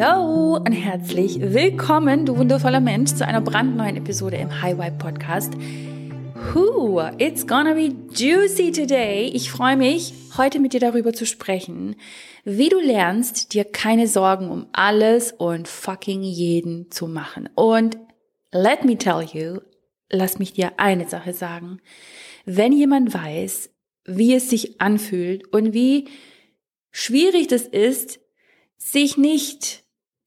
Hallo und herzlich willkommen, du wundervoller Mensch, zu einer brandneuen Episode im High Vibe Podcast. Who, it's gonna be juicy today. Ich freue mich, heute mit dir darüber zu sprechen, wie du lernst, dir keine Sorgen um alles und fucking jeden zu machen. Und let me tell you, lass mich dir eine Sache sagen. Wenn jemand weiß, wie es sich anfühlt und wie schwierig das ist, sich nicht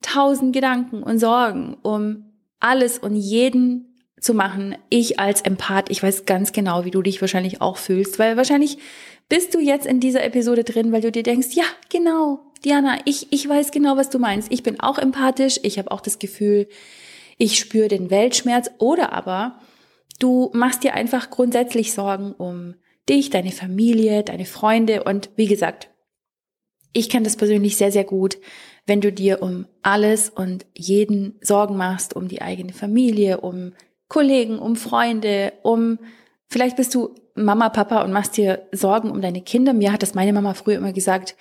tausend Gedanken und Sorgen um alles und jeden zu machen. Ich als Empath, ich weiß ganz genau, wie du dich wahrscheinlich auch fühlst, weil wahrscheinlich bist du jetzt in dieser Episode drin, weil du dir denkst, ja, genau, Diana, ich, ich weiß genau, was du meinst. Ich bin auch empathisch, ich habe auch das Gefühl, ich spüre den Weltschmerz oder aber du machst dir einfach grundsätzlich Sorgen um dich, deine Familie, deine Freunde und wie gesagt, ich kenne das persönlich sehr, sehr gut, wenn du dir um alles und jeden Sorgen machst, um die eigene Familie, um Kollegen, um Freunde, um, vielleicht bist du Mama, Papa und machst dir Sorgen um deine Kinder. Mir hat das meine Mama früher immer gesagt,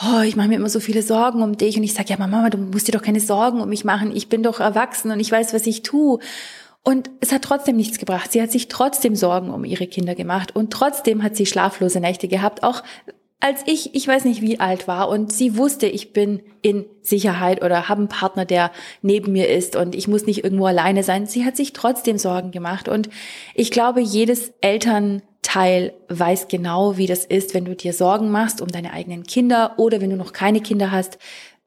oh, ich mache mir immer so viele Sorgen um dich. Und ich sage, ja, Mama, du musst dir doch keine Sorgen um mich machen. Ich bin doch erwachsen und ich weiß, was ich tue. Und es hat trotzdem nichts gebracht. Sie hat sich trotzdem Sorgen um ihre Kinder gemacht und trotzdem hat sie schlaflose Nächte gehabt, auch als ich, ich weiß nicht wie alt war und sie wusste, ich bin in Sicherheit oder habe einen Partner, der neben mir ist und ich muss nicht irgendwo alleine sein, sie hat sich trotzdem Sorgen gemacht und ich glaube, jedes Elternteil weiß genau, wie das ist, wenn du dir Sorgen machst um deine eigenen Kinder oder wenn du noch keine Kinder hast,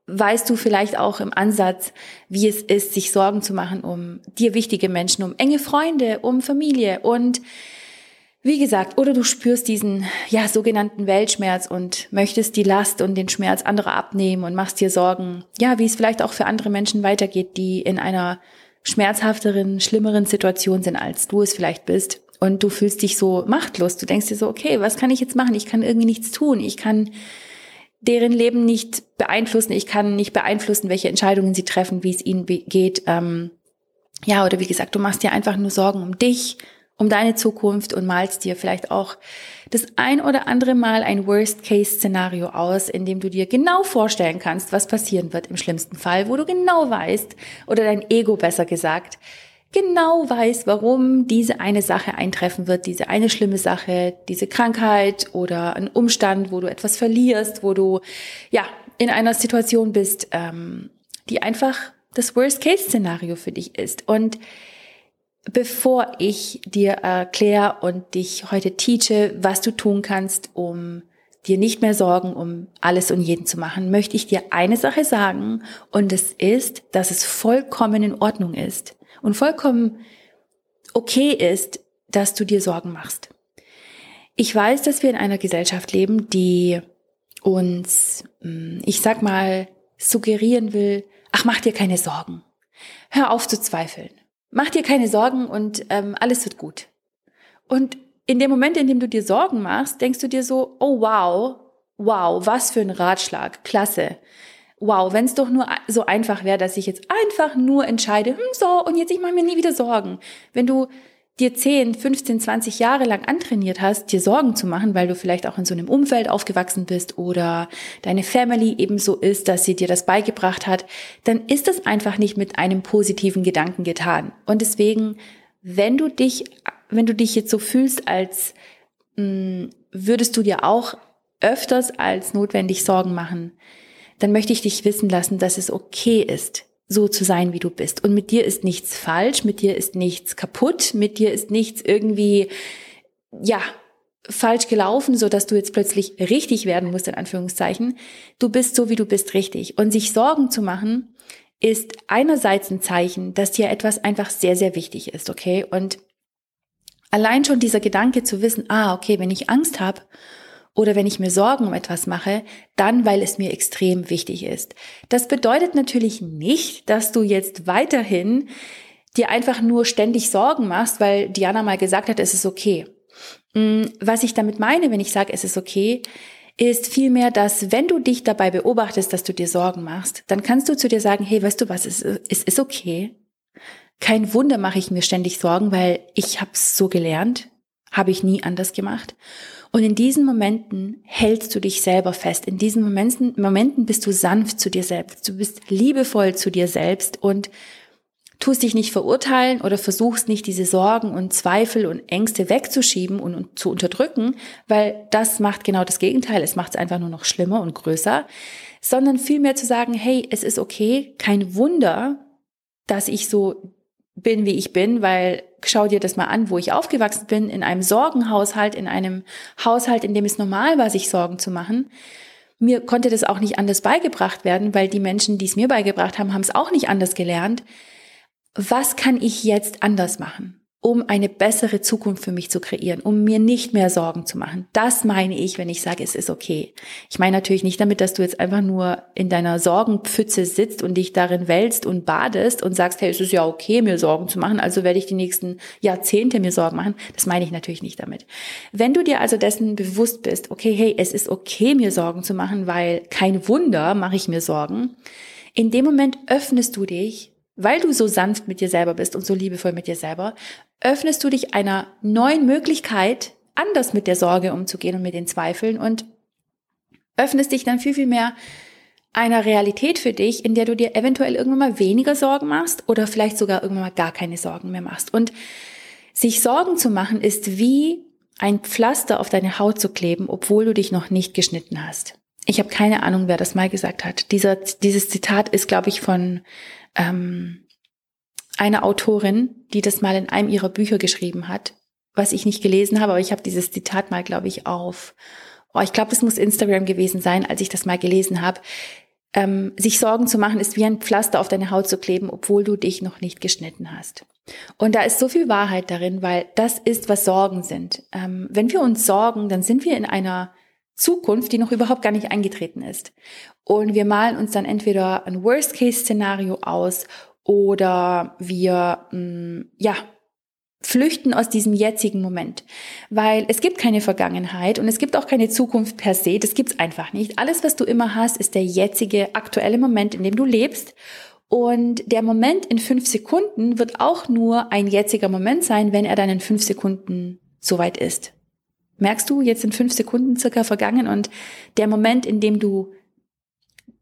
weißt du vielleicht auch im Ansatz, wie es ist, sich Sorgen zu machen um dir wichtige Menschen, um enge Freunde, um Familie und wie gesagt, oder du spürst diesen, ja, sogenannten Weltschmerz und möchtest die Last und den Schmerz anderer abnehmen und machst dir Sorgen, ja, wie es vielleicht auch für andere Menschen weitergeht, die in einer schmerzhafteren, schlimmeren Situation sind, als du es vielleicht bist. Und du fühlst dich so machtlos. Du denkst dir so, okay, was kann ich jetzt machen? Ich kann irgendwie nichts tun. Ich kann deren Leben nicht beeinflussen. Ich kann nicht beeinflussen, welche Entscheidungen sie treffen, wie es ihnen geht. Ähm, ja, oder wie gesagt, du machst dir einfach nur Sorgen um dich, um deine Zukunft und malst dir vielleicht auch das ein oder andere Mal ein Worst-Case-Szenario aus, in dem du dir genau vorstellen kannst, was passieren wird im schlimmsten Fall, wo du genau weißt, oder dein Ego besser gesagt, genau weiß, warum diese eine Sache eintreffen wird, diese eine schlimme Sache, diese Krankheit oder ein Umstand, wo du etwas verlierst, wo du ja in einer Situation bist, ähm, die einfach das Worst-Case-Szenario für dich ist. Und bevor ich dir erkläre und dich heute teache, was du tun kannst, um dir nicht mehr Sorgen um alles und jeden zu machen, möchte ich dir eine Sache sagen und es ist, dass es vollkommen in Ordnung ist und vollkommen okay ist, dass du dir Sorgen machst. Ich weiß, dass wir in einer Gesellschaft leben, die uns, hm, ich sag mal, suggerieren will, ach, mach dir keine Sorgen. Hör auf zu zweifeln mach dir keine Sorgen und ähm, alles wird gut. Und in dem Moment, in dem du dir Sorgen machst, denkst du dir so, oh wow, wow, was für ein Ratschlag, klasse. Wow, wenn es doch nur so einfach wäre, dass ich jetzt einfach nur entscheide, hm, so, und jetzt ich mache mir nie wieder Sorgen. Wenn du dir 10, 15, 20 Jahre lang antrainiert hast, dir Sorgen zu machen, weil du vielleicht auch in so einem Umfeld aufgewachsen bist oder deine Family eben so ist, dass sie dir das beigebracht hat, dann ist das einfach nicht mit einem positiven Gedanken getan. Und deswegen, wenn du dich, wenn du dich jetzt so fühlst, als mh, hm, würdest du dir auch öfters als notwendig Sorgen machen, dann möchte ich dich wissen lassen, dass es okay ist, so zu sein, wie du bist. Und mit dir ist nichts falsch, mit dir ist nichts kaputt, mit dir ist nichts irgendwie, ja, falsch gelaufen, so dass du jetzt plötzlich richtig werden musst, in Anführungszeichen. Du bist so, wie du bist, richtig. Und sich Sorgen zu machen, ist einerseits ein Zeichen, dass dir etwas einfach sehr, sehr wichtig ist, okay? Und allein schon dieser Gedanke zu wissen, ah, okay, wenn ich Angst habe oder wenn ich mir Sorgen um etwas mache, dann weil es mir extrem wichtig ist. Das bedeutet natürlich nicht, dass du jetzt weiterhin dir einfach nur ständig Sorgen machst, weil Diana mal gesagt hat, es ist okay. Mm, was ich damit meine, wenn ich sage, es ist okay, ist vielmehr, dass wenn du dich dabei beobachtest, dass du dir Sorgen machst, dann kannst du zu dir sagen, hey, weißt du was, es, es ist okay. Kein Wunder mache ich mir ständig Sorgen, weil ich habe es so gelernt, habe ich nie anders gemacht. Und in diesen Momenten hältst du dich selber fest. In diesen Momenten, Momenten bist du sanft zu dir selbst. Du bist liebevoll zu dir selbst und tust dich nicht verurteilen oder versuchst nicht diese Sorgen und Zweifel und Ängste wegzuschieben und, und zu unterdrücken, weil das macht genau das Gegenteil. Es macht es einfach nur noch schlimmer und größer, sondern vielmehr zu sagen, hey, es ist okay, kein Wunder, dass ich so bin, wie ich bin, weil schau dir das mal an, wo ich aufgewachsen bin, in einem Sorgenhaushalt, in einem Haushalt, in dem es normal war, sich Sorgen zu machen. Mir konnte das auch nicht anders beigebracht werden, weil die Menschen, die es mir beigebracht haben, haben es auch nicht anders gelernt was kann ich jetzt anders machen, um eine bessere Zukunft für mich zu kreieren, um mir nicht mehr Sorgen zu machen. Das meine ich, wenn ich sage, es ist okay. Ich meine natürlich nicht damit, dass du jetzt einfach nur in deiner Sorgenpfütze sitzt und dich darin wälzt und badest und sagst, hey, es ist ja okay, mir Sorgen zu machen, also werde ich die nächsten Jahrzehnte mir Sorgen machen. Das meine ich natürlich nicht damit. Wenn du dir also dessen bewusst bist, okay, hey, es ist okay, mir Sorgen zu machen, weil kein Wunder mache ich mir Sorgen, in dem Moment öffnest du dich weil du so sanft mit dir selber bist und so liebevoll mit dir selber, öffnest du dich einer neuen Möglichkeit, anders mit der Sorge umzugehen und mit den Zweifeln und öffnest dich dann viel, viel mehr einer Realität für dich, in der du dir eventuell irgendwann mal weniger Sorgen machst oder vielleicht sogar irgendwann mal gar keine Sorgen mehr machst. Und sich Sorgen zu machen ist wie ein Pflaster auf deine Haut zu kleben, obwohl du dich noch nicht geschnitten hast. Ich habe keine Ahnung, wer das mal gesagt hat. Dieser, dieses Zitat ist, glaube ich, von ähm, eine Autorin, die das mal in einem ihrer Bücher geschrieben hat, was ich nicht gelesen habe, aber ich habe dieses Zitat mal, glaube ich, auf, oh, ich glaube, es muss Instagram gewesen sein, als ich das mal gelesen habe. Ähm, sich Sorgen zu machen, ist wie ein Pflaster auf deine Haut zu kleben, obwohl du dich noch nicht geschnitten hast. Und da ist so viel Wahrheit darin, weil das ist, was Sorgen sind. Ähm, wenn wir uns sorgen, dann sind wir in einer Zukunft, die noch überhaupt gar nicht eingetreten ist. Und wir malen uns dann entweder ein Worst-Case-Szenario aus oder wir, mh, mm, ja, flüchten aus diesem jetzigen Moment. Weil es gibt keine Vergangenheit und es gibt auch keine Zukunft per se. Das gibt's einfach nicht. Alles, was du immer hast, ist der jetzige, aktuelle Moment, in dem du lebst. Und der Moment in fünf Sekunden wird auch nur ein jetziger Moment sein, wenn er dann in fünf Sekunden soweit ist merkst du, jetzt sind fünf Sekunden circa vergangen und der Moment, in dem du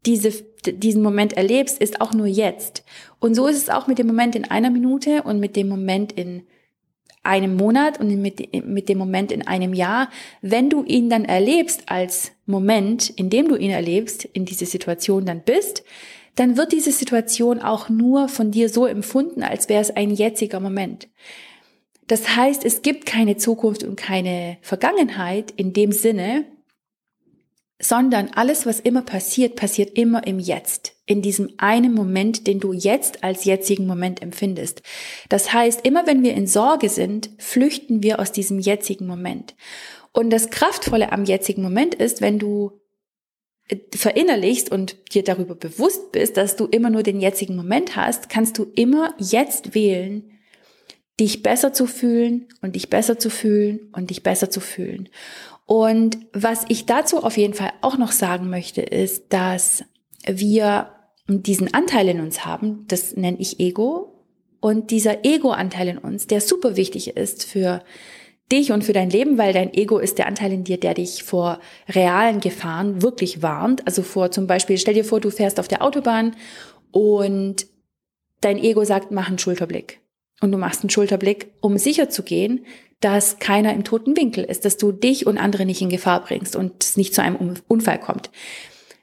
diese, diesen Moment erlebst, ist auch nur jetzt. Und so ist es auch mit dem Moment in einer Minute und mit dem Moment in einem Monat und mit, mit dem Moment in einem Jahr. Wenn du ihn dann erlebst als Moment, in dem du ihn erlebst, in diese Situation dann bist, dann wird diese Situation auch nur von dir so empfunden, als wäre es ein jetziger Moment. Das heißt, es gibt keine Zukunft und keine Vergangenheit in dem Sinne, sondern alles, was immer passiert, passiert immer im Jetzt, in diesem einen Moment, den du jetzt als jetzigen Moment empfindest. Das heißt, immer wenn wir in Sorge sind, flüchten wir aus diesem jetzigen Moment. Und das Kraftvolle am jetzigen Moment ist, wenn du äh, verinnerlichst und dir darüber bewusst bist, dass du immer nur den jetzigen Moment hast, kannst du immer jetzt wählen, dich besser zu fühlen und dich besser zu fühlen und dich besser zu fühlen. Und was ich dazu auf jeden Fall auch noch sagen möchte, ist, dass wir diesen Anteil in uns haben, das nenne ich Ego. Und dieser Ego-Anteil in uns, der super wichtig ist für dich und für dein Leben, weil dein Ego ist der Anteil in dir, der dich vor realen Gefahren wirklich warnt. Also vor zum Beispiel, stell dir vor, du fährst auf der Autobahn und dein Ego sagt, mach einen Schulterblick und du machst einen Schulterblick, um sicher zu gehen, dass keiner im toten Winkel ist, dass du dich und andere nicht in Gefahr bringst und es nicht zu einem Unfall kommt.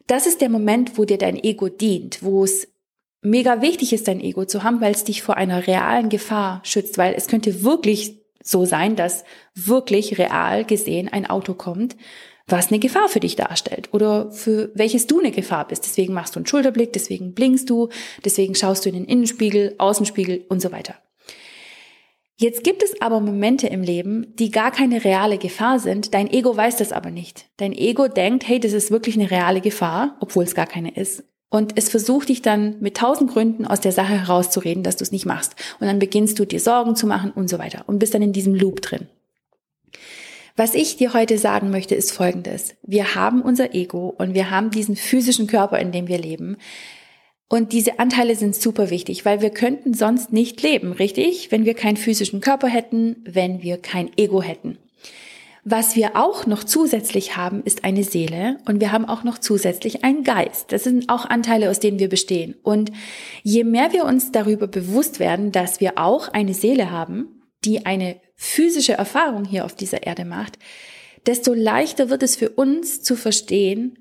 Das ist der Moment, wo dir dein Ego dient, wo es mega wichtig ist, dein Ego zu haben, weil es dich vor einer realen Gefahr schützt, weil es könnte wirklich so sein, dass wirklich real gesehen ein Auto kommt, was eine Gefahr für dich darstellt oder für welches du eine Gefahr bist. Deswegen machst du einen Schulterblick, deswegen blinkst du, deswegen schaust du in den Innenspiegel, Außenspiegel und so weiter. Jetzt gibt es aber Momente im Leben, die gar keine reale Gefahr sind. Dein Ego weiß das aber nicht. Dein Ego denkt, hey, das ist wirklich eine reale Gefahr, obwohl es gar keine ist. Und es versucht dich dann mit tausend Gründen aus der Sache herauszureden, dass du es nicht machst. Und dann beginnst du dir Sorgen zu machen und so weiter und bist dann in diesem Loop drin. Was ich dir heute sagen möchte, ist Folgendes. Wir haben unser Ego und wir haben diesen physischen Körper, in dem wir leben. Und diese Anteile sind super wichtig, weil wir könnten sonst nicht leben, richtig? Wenn wir keinen physischen Körper hätten, wenn wir kein Ego hätten. Was wir auch noch zusätzlich haben, ist eine Seele und wir haben auch noch zusätzlich einen Geist. Das sind auch Anteile, aus denen wir bestehen. Und je mehr wir uns darüber bewusst werden, dass wir auch eine Seele haben, die eine physische Erfahrung hier auf dieser Erde macht, desto leichter wird es für uns zu verstehen,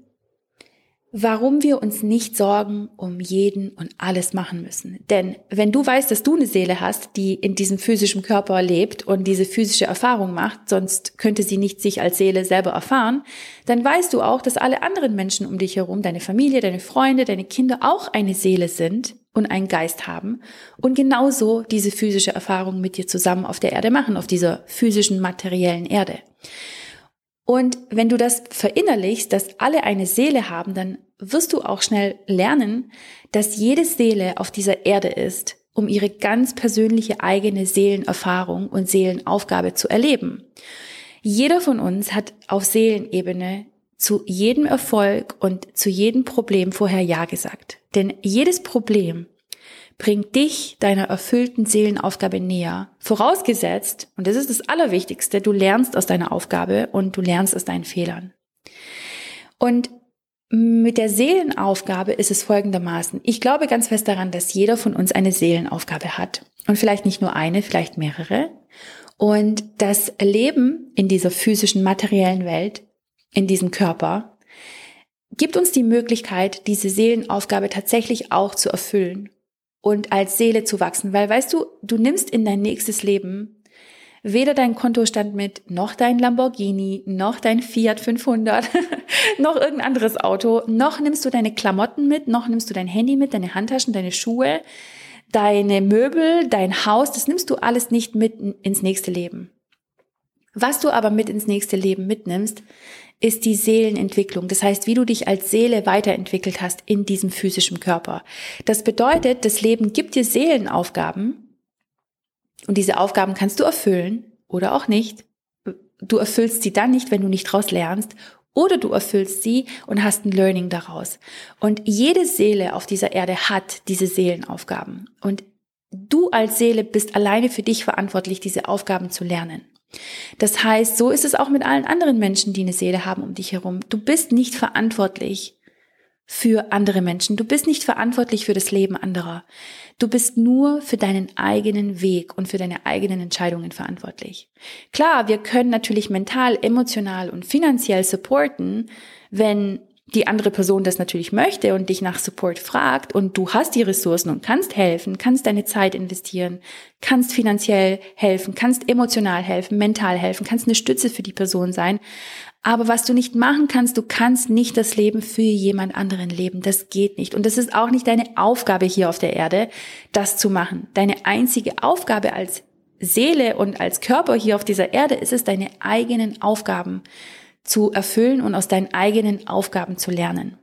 warum wir uns nicht Sorgen um jeden und alles machen müssen. Denn wenn du weißt, dass du eine Seele hast, die in diesem physischen Körper lebt und diese physische Erfahrung macht, sonst könnte sie nicht sich als Seele selber erfahren, dann weißt du auch, dass alle anderen Menschen um dich herum, deine Familie, deine Freunde, deine Kinder auch eine Seele sind und einen Geist haben und genauso diese physische Erfahrung mit dir zusammen auf der Erde machen, auf dieser physischen materiellen Erde. Und wenn du das verinnerlichst, dass alle eine Seele haben, dann wirst du auch schnell lernen, dass jede Seele auf dieser Erde ist, um ihre ganz persönliche eigene Seelenerfahrung und Seelenaufgabe zu erleben. Jeder von uns hat auf Seelenebene zu jedem Erfolg und zu jedem Problem vorher Ja gesagt. Denn jedes Problem bringt dich deiner erfüllten Seelenaufgabe näher. Vorausgesetzt, und das ist das Allerwichtigste, du lernst aus deiner Aufgabe und du lernst aus deinen Fehlern. Und mit der Seelenaufgabe ist es folgendermaßen. Ich glaube ganz fest daran, dass jeder von uns eine Seelenaufgabe hat. Und vielleicht nicht nur eine, vielleicht mehrere. Und das Leben in dieser physischen, materiellen Welt, in diesem Körper, gibt uns die Möglichkeit, diese Seelenaufgabe tatsächlich auch zu erfüllen und als Seele zu wachsen. Weil weißt du, du nimmst in dein nächstes Leben weder dein Kontostand mit, noch dein Lamborghini, noch dein Fiat 500, noch irgendein anderes Auto, noch nimmst du deine Klamotten mit, noch nimmst du dein Handy mit, deine Handtaschen, deine Schuhe, deine Möbel, dein Haus, das nimmst du alles nicht mit ins nächste Leben. Was du aber mit ins nächste Leben mitnimmst, ist die Seelenentwicklung. Das heißt, wie du dich als Seele weiterentwickelt hast in diesem physischen Körper. Das bedeutet, das Leben gibt dir Seelenaufgaben und diese Aufgaben kannst du erfüllen oder auch nicht. Du erfüllst sie dann nicht, wenn du nicht daraus lernst oder du erfüllst sie und hast ein Learning daraus. Und jede Seele auf dieser Erde hat diese Seelenaufgaben. Und du als Seele bist alleine für dich verantwortlich, diese Aufgaben zu lernen. Das heißt, so ist es auch mit allen anderen Menschen, die eine Seele haben um dich herum. Du bist nicht verantwortlich für andere Menschen. Du bist nicht verantwortlich für das Leben anderer. Du bist nur für deinen eigenen Weg und für deine eigenen Entscheidungen verantwortlich. Klar, wir können natürlich mental, emotional und finanziell supporten, wenn die andere Person das natürlich möchte und dich nach Support fragt und du hast die Ressourcen und kannst helfen, kannst deine Zeit investieren, kannst finanziell helfen, kannst emotional helfen, mental helfen, kannst eine Stütze für die Person sein. Aber was du nicht machen kannst, du kannst nicht das Leben für jemand anderen leben. Das geht nicht. Und das ist auch nicht deine Aufgabe hier auf der Erde, das zu machen. Deine einzige Aufgabe als Seele und als Körper hier auf dieser Erde ist es, deine eigenen Aufgaben zu erfüllen und aus deinen eigenen Aufgaben zu lernen.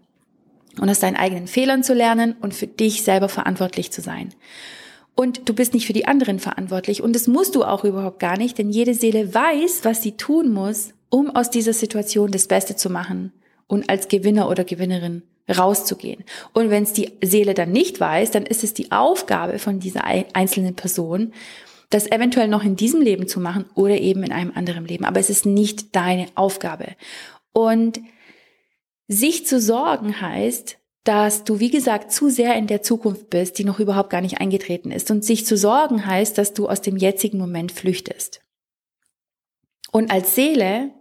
Und aus deinen eigenen Fehlern zu lernen und für dich selber verantwortlich zu sein. Und du bist nicht für die anderen verantwortlich. Und das musst du auch überhaupt gar nicht, denn jede Seele weiß, was sie tun muss, um aus dieser Situation das Beste zu machen und als Gewinner oder Gewinnerin rauszugehen. Und wenn es die Seele dann nicht weiß, dann ist es die Aufgabe von dieser einzelnen Person, das eventuell noch in diesem Leben zu machen oder eben in einem anderen Leben. Aber es ist nicht deine Aufgabe. Und sich zu sorgen heißt, dass du, wie gesagt, zu sehr in der Zukunft bist, die noch überhaupt gar nicht eingetreten ist. Und sich zu sorgen heißt, dass du aus dem jetzigen Moment flüchtest. Und als Seele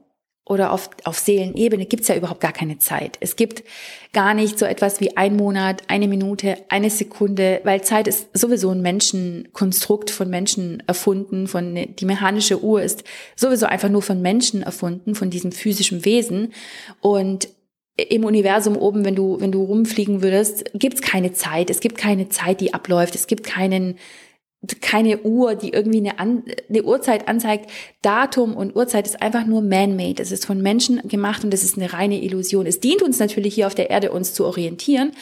oder auf, auf Seelenebene gibt's ja überhaupt gar keine Zeit. Es gibt gar nicht so etwas wie ein Monat, eine Minute, eine Sekunde, weil Zeit ist sowieso ein Menschenkonstrukt von Menschen erfunden, von die mechanische Uhr ist sowieso einfach nur von Menschen erfunden, von diesem physischen Wesen. Und im Universum oben, wenn du, wenn du rumfliegen würdest, gibt's keine Zeit. Es gibt keine Zeit, die abläuft. Es gibt keinen keine Uhr, die irgendwie eine, An eine Uhrzeit anzeigt. Datum und Uhrzeit ist einfach nur man-made. Es ist von Menschen gemacht und es ist eine reine Illusion. Es dient uns natürlich hier auf der Erde, uns zu orientieren.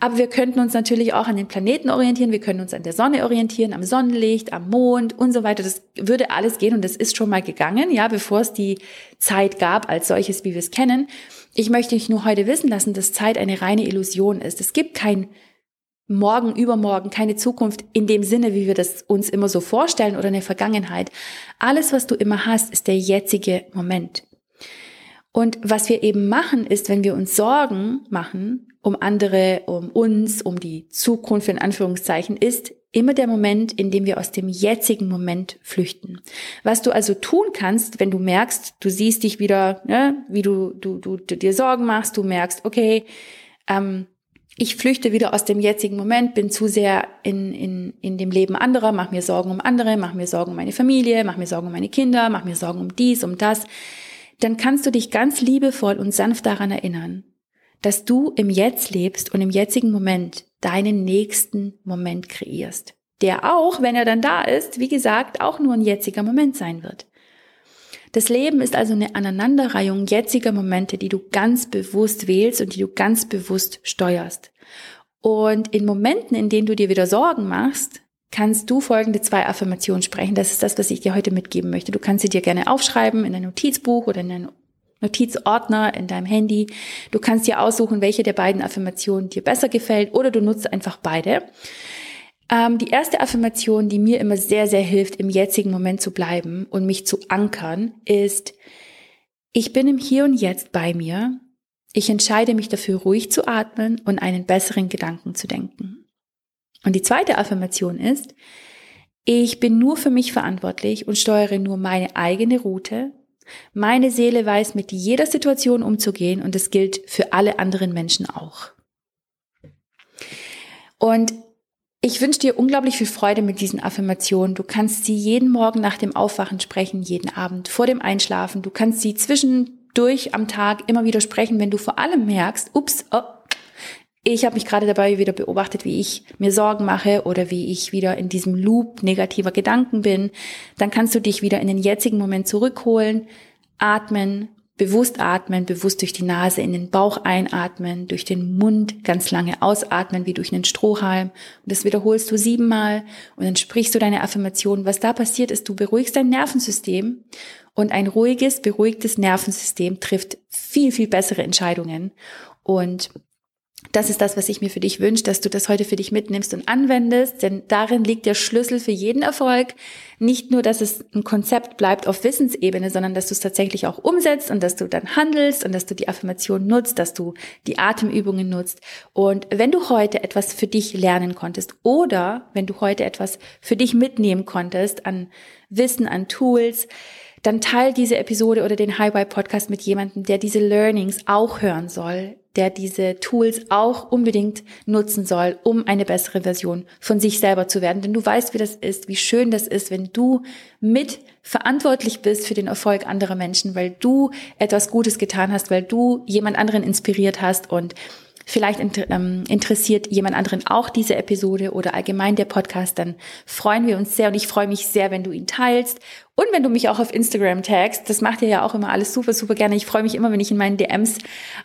Aber wir könnten uns natürlich auch an den Planeten orientieren, wir können uns an der Sonne orientieren, am Sonnenlicht, am Mond und so weiter. Das würde alles gehen und das ist schon mal gegangen, ja, bevor es die Zeit gab als solches, wie wir es kennen. Ich möchte dich nur heute wissen lassen, dass Zeit eine reine Illusion ist. Es gibt kein morgen, übermorgen, keine Zukunft in dem Sinne, wie wir das uns immer so vorstellen oder eine Vergangenheit. Alles, was du immer hast, ist der jetzige Moment. Und was wir eben machen, ist, wenn wir uns Sorgen machen um andere, um uns, um die Zukunft in Anführungszeichen, ist immer der Moment, in dem wir aus dem jetzigen Moment flüchten. Was du also tun kannst, wenn du merkst, du siehst dich wieder, ne, wie du, du, du, du dir Sorgen machst, du merkst, okay, ähm, ich flüchte wieder aus dem jetzigen Moment, bin zu sehr in, in, in dem Leben anderer, mach mir Sorgen um andere, mach mir Sorgen um meine Familie, mach mir Sorgen um meine Kinder, mach mir Sorgen um dies, um das. Dann kannst du dich ganz liebevoll und sanft daran erinnern, dass du im Jetzt lebst und im jetzigen Moment deinen nächsten Moment kreierst. Der auch, wenn er dann da ist, wie gesagt, auch nur ein jetziger Moment sein wird. Das Leben ist also eine Aneinanderreihung jetziger Momente, die du ganz bewusst wählst und die du ganz bewusst steuerst. Und in Momenten, in denen du dir wieder Sorgen machst, kannst du folgende zwei Affirmationen sprechen. Das ist das, was ich dir heute mitgeben möchte. Du kannst sie dir gerne aufschreiben in dein Notizbuch oder in dein Notizordner in deinem Handy. Du kannst dir aussuchen, welche der beiden Affirmationen dir besser gefällt oder du nutzt einfach beide. Ähm, die erste Affirmation, die mir immer sehr, sehr hilft, im jetzigen Moment zu bleiben und mich zu ankern, ist, ich bin im Hier und Jetzt bei mir. Ich entscheide mich dafür, ruhig zu atmen und einen besseren Gedanken zu denken. Und die zweite Affirmation ist, ich bin nur für mich verantwortlich und steuere nur meine eigene Route. Meine Seele weiß mit jeder Situation umzugehen und es gilt für alle anderen Menschen auch. Und ich wünsche dir unglaublich viel Freude mit diesen Affirmationen. Du kannst sie jeden Morgen nach dem Aufwachen sprechen, jeden Abend vor dem Einschlafen. Du kannst sie zwischendurch am Tag immer wieder sprechen, wenn du vor allem merkst, ups, oh, ich habe mich gerade dabei wieder beobachtet, wie ich mir Sorgen mache oder wie ich wieder in diesem Loop negativer Gedanken bin. Dann kannst du dich wieder in den jetzigen Moment zurückholen, atmen, Bewusst atmen, bewusst durch die Nase in den Bauch einatmen, durch den Mund ganz lange ausatmen, wie durch einen Strohhalm. Und das wiederholst du siebenmal und dann sprichst du deine Affirmation. Was da passiert ist, du beruhigst dein Nervensystem und ein ruhiges, beruhigtes Nervensystem trifft viel, viel bessere Entscheidungen. Und das ist das, was ich mir für dich wünsche, dass du das heute für dich mitnimmst und anwendest, denn darin liegt der Schlüssel für jeden Erfolg. Nicht nur, dass es ein Konzept bleibt auf Wissensebene, sondern dass du es tatsächlich auch umsetzt und dass du dann handelst und dass du die Affirmation nutzt, dass du die Atemübungen nutzt. Und wenn du heute etwas für dich lernen konntest oder wenn du heute etwas für dich mitnehmen konntest an Wissen, an Tools, dann teil diese Episode oder den Highway Podcast mit jemandem, der diese Learnings auch hören soll, der diese Tools auch unbedingt nutzen soll, um eine bessere Version von sich selber zu werden. Denn du weißt, wie das ist, wie schön das ist, wenn du mit verantwortlich bist für den Erfolg anderer Menschen, weil du etwas Gutes getan hast, weil du jemand anderen inspiriert hast und Vielleicht ähm, interessiert jemand anderen auch diese Episode oder allgemein der Podcast, dann freuen wir uns sehr und ich freue mich sehr, wenn du ihn teilst und wenn du mich auch auf Instagram tagst. Das macht ihr ja auch immer alles super, super gerne. Ich freue mich immer, wenn ich in meinen DMs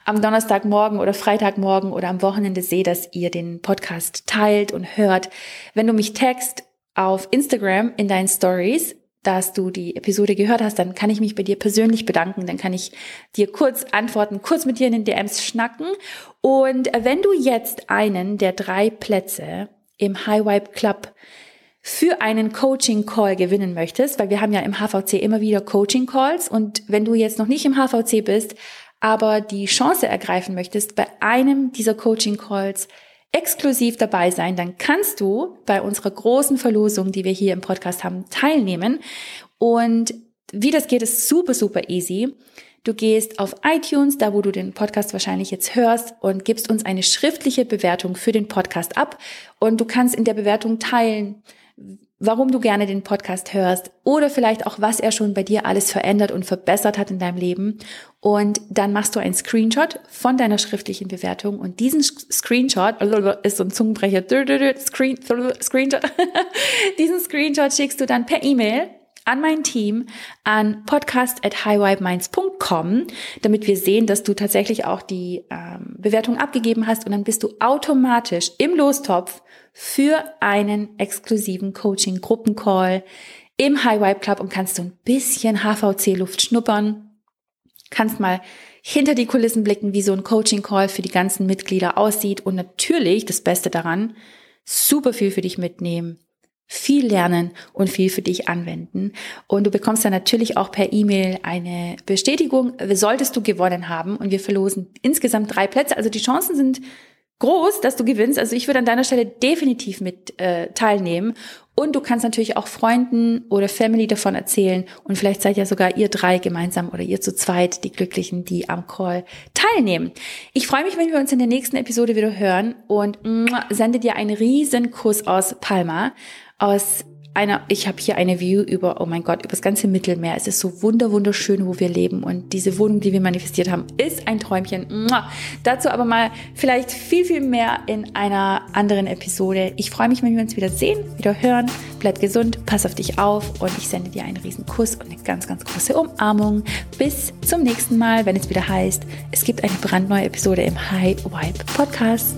am Donnerstagmorgen oder Freitagmorgen oder am Wochenende sehe, dass ihr den Podcast teilt und hört. Wenn du mich tagst auf Instagram in deinen Stories, dass du die Episode gehört hast, dann kann ich mich bei dir persönlich bedanken. Dann kann ich dir kurz antworten, kurz mit dir in den DMs schnacken. Und wenn du jetzt einen der drei Plätze im High Vibe Club für einen Coaching Call gewinnen möchtest, weil wir haben ja im HVC immer wieder Coaching Calls und wenn du jetzt noch nicht im HVC bist, aber die Chance ergreifen möchtest, bei einem dieser Coaching Calls exklusiv dabei sein, dann kannst du bei unserer großen Verlosung, die wir hier im Podcast haben, teilnehmen. Und wie das geht, ist super, super easy. Du gehst auf iTunes, da wo du den Podcast wahrscheinlich jetzt hörst, und gibst uns eine schriftliche Bewertung für den Podcast ab. Und du kannst in der Bewertung teilen, warum du gerne den Podcast hörst oder vielleicht auch, was er schon bei dir alles verändert und verbessert hat in deinem Leben. Und dann machst du einen Screenshot von deiner schriftlichen Bewertung. Und diesen Screenshot ist so ein Zungenbrecher, Screen, Screenshot, diesen Screenshot schickst du dann per E-Mail an mein Team an podcast@highvibeminds.com, damit wir sehen, dass du tatsächlich auch die ähm, Bewertung abgegeben hast. Und dann bist du automatisch im Lostopf für einen exklusiven Coaching Gruppencall im High Vibe Club und kannst du ein bisschen HVC Luft schnuppern, kannst mal hinter die Kulissen blicken, wie so ein Coaching-Call für die ganzen Mitglieder aussieht und natürlich, das Beste daran, super viel für dich mitnehmen viel lernen und viel für dich anwenden. Und du bekommst dann natürlich auch per E-Mail eine Bestätigung, solltest du gewonnen haben. Und wir verlosen insgesamt drei Plätze. Also die Chancen sind groß, dass du gewinnst. Also ich würde an deiner Stelle definitiv mit äh, teilnehmen. Und du kannst natürlich auch Freunden oder Family davon erzählen. Und vielleicht seid ja sogar ihr drei gemeinsam oder ihr zu zweit die Glücklichen, die am Call teilnehmen. Ich freue mich, wenn wir uns in der nächsten Episode wieder hören und sende dir einen riesen Kuss aus Palma aus einer, ich habe hier eine View über, oh mein Gott, über das ganze Mittelmeer. Es ist so wunder, wunderschön, wo wir leben. Und diese Wohnung, die wir manifestiert haben, ist ein Träumchen. Dazu aber mal vielleicht viel, viel mehr in einer anderen Episode. Ich freue mich, wenn wir uns wieder sehen, wieder hören. Bleib gesund, pass auf dich auf und ich sende dir einen riesen Kuss und eine ganz, ganz große Umarmung. Bis zum nächsten Mal, wenn es wieder heißt, es gibt eine brandneue Episode im High Vibe Podcast.